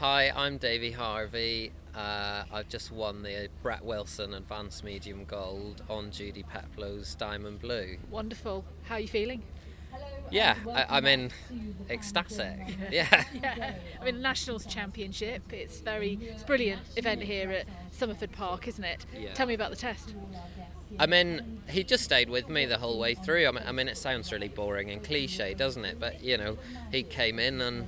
Hi, I'm Davey Harvey. Uh, I've just won the Bret Wilson Advanced Medium Gold on Judy Peplow's Diamond Blue. Wonderful. How are you feeling? Yeah, I, I'm in ecstatic. Yeah. Yeah. I mean, Nationals Championship. It's very, it's a brilliant event here at Somerford Park, isn't it? Yeah. Tell me about the test. I mean, he just stayed with me the whole way through. I mean, I mean, it sounds really boring and cliche, doesn't it? But you know, he came in and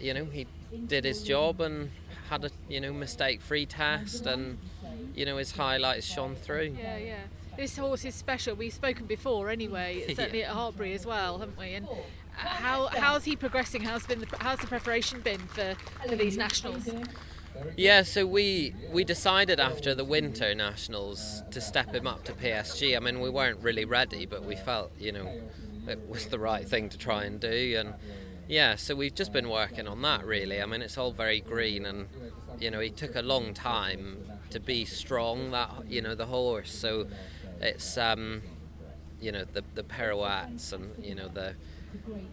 you know he did his job and had a you know mistake-free test, and you know his highlights shone through. Yeah, yeah. This horse is special. We've spoken before, anyway. Certainly at Hartpury as well, haven't we? And how how's he progressing? How's been the, how's the preparation been for, for these nationals? Yeah, so we we decided after the winter nationals to step him up to PSG. I mean, we weren't really ready, but we felt you know it was the right thing to try and do, and yeah, so we've just been working on that really. I mean, it's all very green, and you know, it took a long time to be strong. That you know, the horse. So it's um, you know the the pirouettes and you know the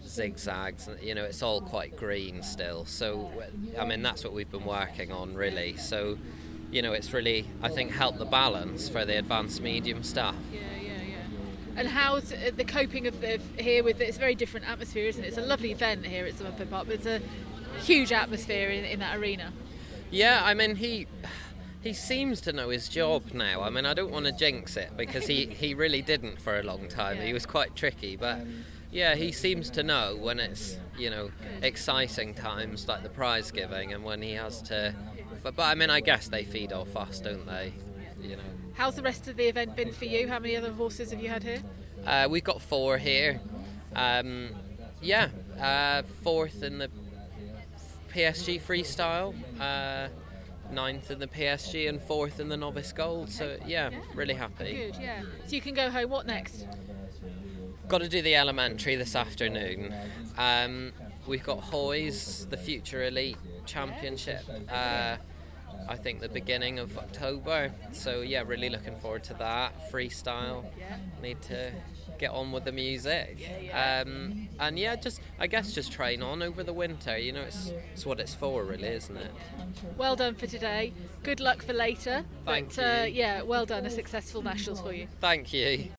zigzags and you know it's all quite green still so i mean that's what we've been working on really so you know it's really i think helped the balance for the advanced medium stuff yeah. And how's uh, the coping of the, here with it's a very different atmosphere, isn't it? It's a lovely event here at Somerford Park, but it's a huge atmosphere in, in that arena. yeah i mean he he seems to know his job now i mean i don't want to jinx it because he he really didn't for a long time he was quite tricky but yeah he seems to know when it's you know exciting times like the prize giving and when he has to but, but i mean i guess they feed off us don't they you know How's the rest of the event been for you? How many other horses have you had here? Uh, we've got four here. Um, yeah, uh, fourth in the PSG freestyle, uh, ninth in the PSG, and fourth in the novice gold. So yeah, really happy. Good, yeah. So you can go home. What next? Got to do the elementary this afternoon. Um, we've got HOYS, the Future Elite Championship. Uh, I think the beginning of October. So yeah, really looking forward to that. Freestyle. Need to get on with the music. Um, and yeah, just I guess just train on over the winter. You know, it's it's what it's for, really, isn't it? Well done for today. Good luck for later. Thank but uh, you. yeah, well done. A successful nationals for you. Thank you.